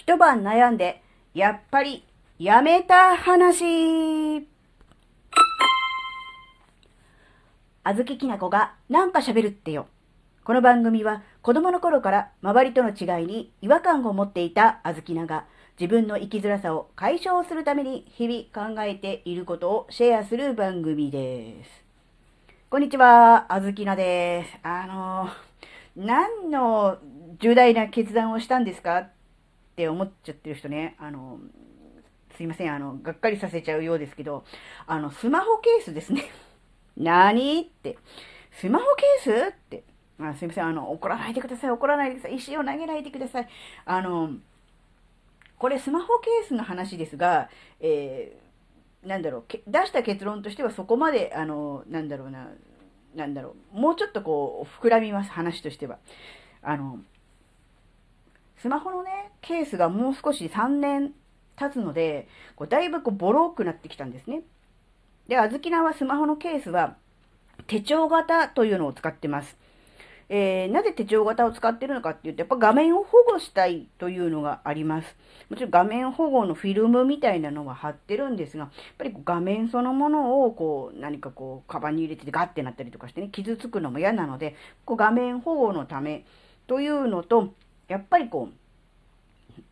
一晩悩んで、やっぱりやめた話。あずききなこがなんか喋るってよ。この番組は子供の頃から周りとの違いに違和感を持っていたあずきなが自分の生きづらさを解消するために日々考えていることをシェアする番組です。こんにちは、あずきなです。あの、何の重大な決断をしたんですかって思っちゃってる人ね、あの、すいません、あの、がっかりさせちゃうようですけど、あの、スマホケースですね。何って。スマホケースって。あすいません、あの、怒らないでください、怒らないでください、石を投げないでください。あの、これスマホケースの話ですが、えー、なんだろう、出した結論としてはそこまで、あの、なんだろうな、なんだろう、もうちょっとこう、膨らみます、話としては。あの、スマホのね、ケースがもう少し3年経つので、こうだいぶこうボロくなってきたんですね。で、あずきなはスマホのケースは手帳型というのを使ってます。えー、なぜ手帳型を使ってるのかっていうと、やっぱ画面を保護したいというのがあります。もちろん画面保護のフィルムみたいなのは貼ってるんですが、やっぱり画面そのものをこう何かこうカバンに入れててガッてなったりとかしてね、傷つくのも嫌なので、こう画面保護のためというのと、やっぱりこ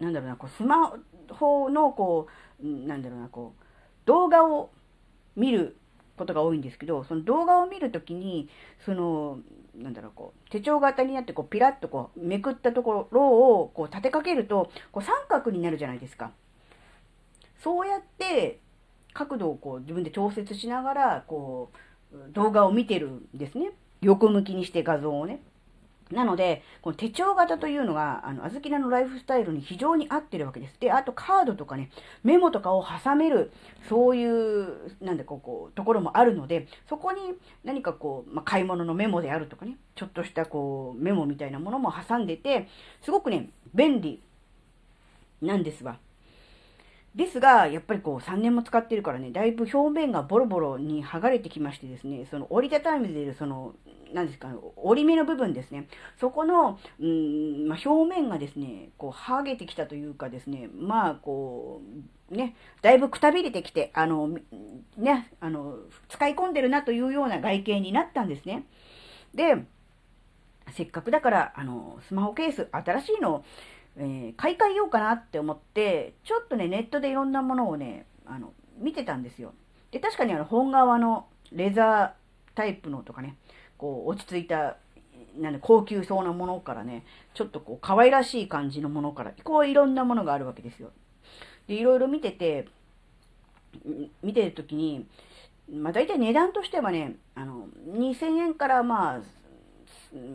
う、なんだろうな、こうスマホのこう、なんだろうな、こう、動画を見ることが多いんですけど、その動画を見るときに、その、なんだろう、こう、手帳型になって、こう、ピラッとこう、めくったところを、こう、立てかけると、こう、三角になるじゃないですか。そうやって、角度をこう、自分で調節しながら、こう、動画を見てるんですね。横向きにして画像をね。なので、この手帳型というのが、あの、あずきらのライフスタイルに非常に合ってるわけです。で、あとカードとかね、メモとかを挟める、そういう、なんでこ、こう、ところもあるので、そこに何かこう、まあ、買い物のメモであるとかね、ちょっとしたこう、メモみたいなものも挟んでて、すごくね、便利なんですわ。ですが、やっぱりこう3年も使ってるからね、だいぶ表面がボロボロに剥がれてきましてですね、その折りたたみでいるその、何ですか、折り目の部分ですね。そこの、うん、まあ、表面がですね、こう、剥げてきたというかですね、まあ、こう、ね、だいぶくたびれてきて、あの、ね、あの、使い込んでるなというような外見になったんですね。で、せっかくだから、あの、スマホケース、新しいのを、えー、買い替えようかなって思って、ちょっとね、ネットでいろんなものをね、あの、見てたんですよ。で、確かにあの、本革のレザータイプのとかね、こう、落ち着いた、なんで、高級そうなものからね、ちょっとこう、可愛らしい感じのものから、こう、いろんなものがあるわけですよ。で、いろいろ見てて、見てるときに、まあ、大体値段としてはね、あの、2000円からまあ、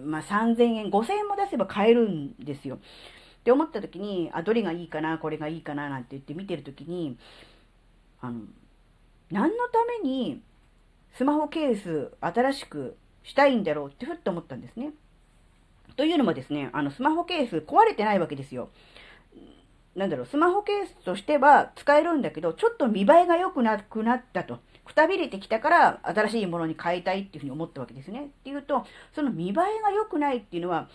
まあ、3000円、5000円も出せば買えるんですよ。って思った時に、あ、どれがいいかな、これがいいかな、なんて言って見てる時に、あの、何のためにスマホケース新しくしたいんだろうってふっと思ったんですね。というのもですね、あの、スマホケース壊れてないわけですよ。なんだろう、スマホケースとしては使えるんだけど、ちょっと見栄えが良くなくなったと。くたびれてきたから新しいものに変えたいっていうふうに思ったわけですね。っていうと、その見栄えが良くないっていうのは、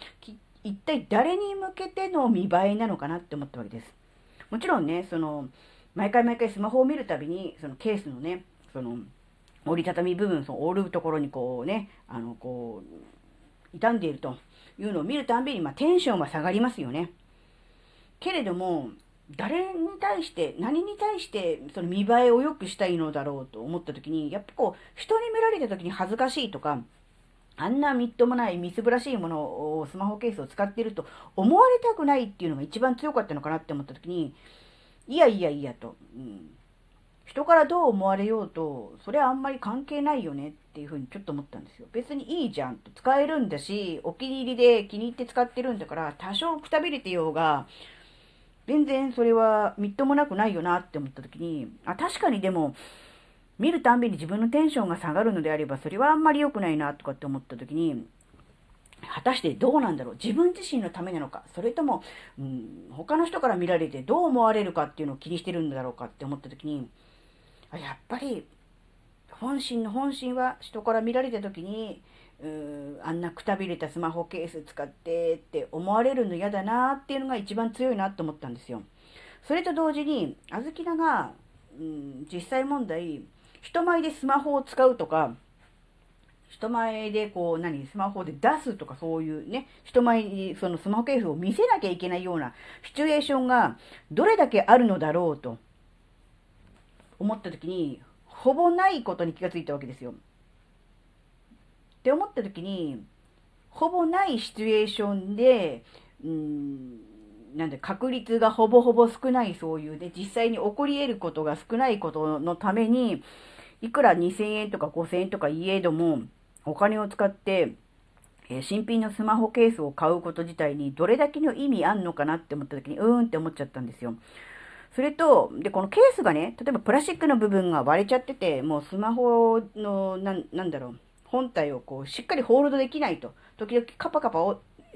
一体誰に向けての見栄えなのかなって思ったわけです。もちろんね、その、毎回毎回スマホを見るたびに、そのケースのね、その、折りたたみ部分、その折るところにこうね、あの、こう、傷んでいるというのを見るたびに、まあ、テンションは下がりますよね。けれども、誰に対して、何に対して、その見栄えを良くしたいのだろうと思った時に、やっぱこう、人に見られた時に恥ずかしいとか、あんなみっともないみすぼらしいものをスマホケースを使っていると思われたくないっていうのが一番強かったのかなって思った時に、いやいやいやと、うん、人からどう思われようと、それはあんまり関係ないよねっていうふうにちょっと思ったんですよ。別にいいじゃんと。使えるんだし、お気に入りで気に入って使ってるんだから、多少くたびれてようが、全然それはみっともなくないよなって思った時に、あ、確かにでも、見るたんびに自分のテンションが下がるのであれば、それはあんまり良くないなとかって思った時に、果たしてどうなんだろう？自分自身のためなのか？それとも、うん、他の人から見られてどう思われるかっていうのを気にしてるんだろうかって思った時に、やっぱり、本心の本心は人から見られた時に、うーあんなくたびれたスマホケース使ってって思われるの嫌だなっていうのが一番強いなと思ったんですよ。それと同時に、あずきなが、うん、実際問題、人前でスマホを使うとか、人前でこう、何、スマホで出すとかそういうね、人前にそのスマホケースを見せなきゃいけないようなシチュエーションがどれだけあるのだろうと思った時に、ほぼないことに気がついたわけですよ。って思った時に、ほぼないシチュエーションで、うん、なんで確率がほぼほぼ少ないそういうで、実際に起こり得ることが少ないことのために、いくら2000円とか5000円とかいえども、お金を使って、えー、新品のスマホケースを買うこと自体にどれだけの意味あんのかなって思った時に、うーんって思っちゃったんですよ。それと、で、このケースがね、例えばプラスチックの部分が割れちゃってて、もうスマホの、ななんだろう、本体をこう、しっかりホールドできないと。時々カパカパ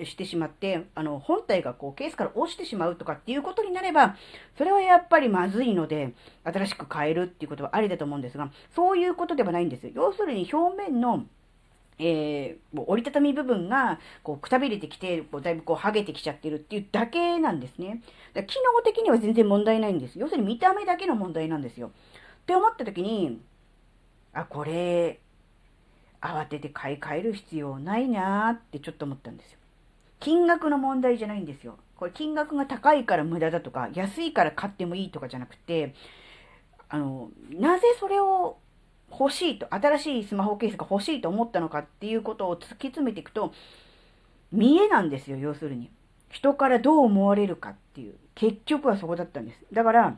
してしまって、あの、本体がこう、ケースから落ちてしまうとかっていうことになれば、それはやっぱりまずいので、新しく変えるっていうことはありだと思うんですが、そういうことではないんですよ。要するに表面の、えー、折りたたみ部分が、こう、くたびれてきて、こうだいぶこう、剥げてきちゃってるっていうだけなんですね。だ機能的には全然問題ないんです。要するに見た目だけの問題なんですよ。って思った時に、あ、これ、慌てて買い替える必要ないなーってちょっと思ったんですよ。金額の問題じゃないんですよ。これ金額が高いから無駄だとか、安いから買ってもいいとかじゃなくて、あの、なぜそれを欲しいと、新しいスマホケースが欲しいと思ったのかっていうことを突き詰めていくと、見えなんですよ、要するに。人からどう思われるかっていう。結局はそこだったんです。だから、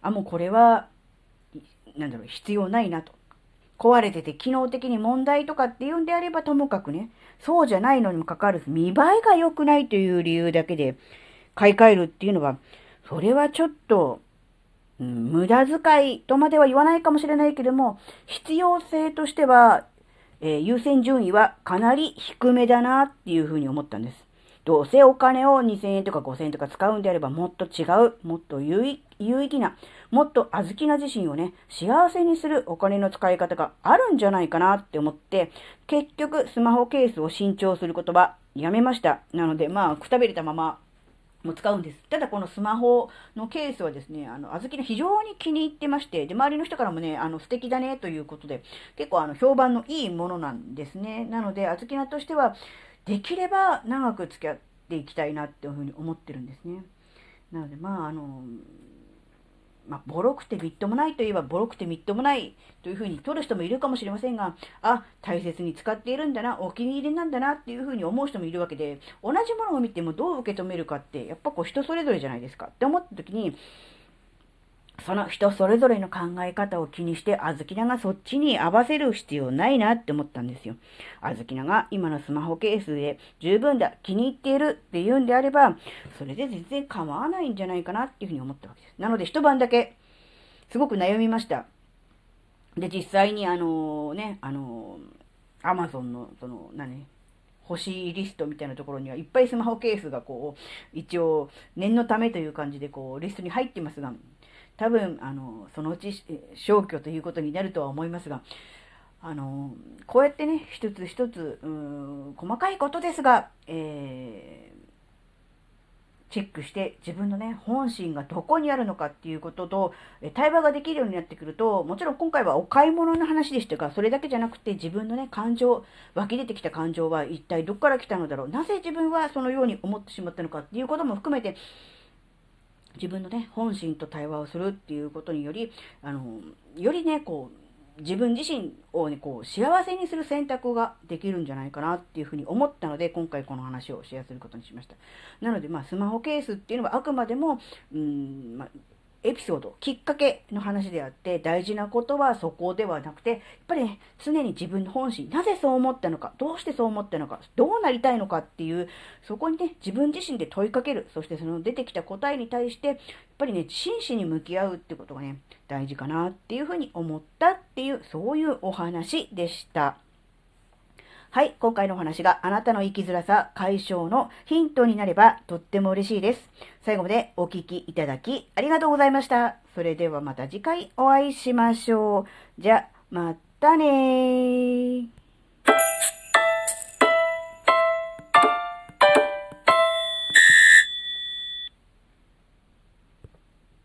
あ、もうこれは、なんだろう、必要ないなと。壊れてて機能的に問題とかっていうんであればともかくね、そうじゃないのにもかかわらず見栄えが良くないという理由だけで買い替えるっていうのは、それはちょっと、うん、無駄遣いとまでは言わないかもしれないけども、必要性としては、えー、優先順位はかなり低めだなっていうふうに思ったんです。どうせお金を2000円とか5000円とか使うんであればもっと違う、もっと有意義な、もっと小豆な自身をね、幸せにするお金の使い方があるんじゃないかなって思って、結局スマホケースを新調することはやめました。なので、まあ、くたびれたままも使うんです。ただこのスマホのケースはですね、あの、あずきの非常に気に入ってまして、で、周りの人からもね、あの、素敵だねということで、結構あの、評判のいいものなんですね。なので、あずきなとしては、できれば長く付き合っていきたいなっていうふうに思ってるんですね。なので、まあ、あの、まあ、ボロくてみっともないといえばボロくてみっともないというふうに取る人もいるかもしれませんが、あ、大切に使っているんだな、お気に入りなんだなっていうふうに思う人もいるわけで、同じものを見てもどう受け止めるかって、やっぱこう人それぞれじゃないですかって思った時に、その人それぞれの考え方を気にして、あずきながそっちに合わせる必要ないなって思ったんですよ。あずきなが今のスマホケースで十分だ、気に入っているって言うんであれば、それで全然構わないんじゃないかなっていうふうに思ったわけです。なので一晩だけ、すごく悩みました。で、実際にあのね、あのアマゾンの、その、何、欲しいリストみたいなところにはいっぱいスマホケースがこう、一応念のためという感じでこう、リストに入ってますが、多分、あの、そのうち消去ということになるとは思いますが、あの、こうやってね、一つ一つ、うん、細かいことですが、えー、チェックして自分のね、本心がどこにあるのかっていうことと、対話ができるようになってくると、もちろん今回はお買い物の話でしたが、それだけじゃなくて自分のね、感情、湧き出てきた感情は一体どこから来たのだろう。なぜ自分はそのように思ってしまったのかっていうことも含めて、自分のね、本心と対話をするっていうことにより、あの、よりね、こう、自分自身をね、こう、幸せにする選択ができるんじゃないかなっていうふうに思ったので、今回この話をシェアすることにしました。なので、まあ、スマホケースっていうのはあくまでも、うん、まあ、エピソード、きっかけの話であって、大事なことはそこではなくて、やっぱりね、常に自分の本心、なぜそう思ったのか、どうしてそう思ったのか、どうなりたいのかっていう、そこにね、自分自身で問いかける、そしてその出てきた答えに対して、やっぱりね、真摯に向き合うってことがね、大事かなっていうふうに思ったっていう、そういうお話でした。はい、今回のお話があなたの生きづらさ解消のヒントになればとっても嬉しいです。最後までお聴きいただきありがとうございました。それではまた次回お会いしましょう。じゃ、またねー。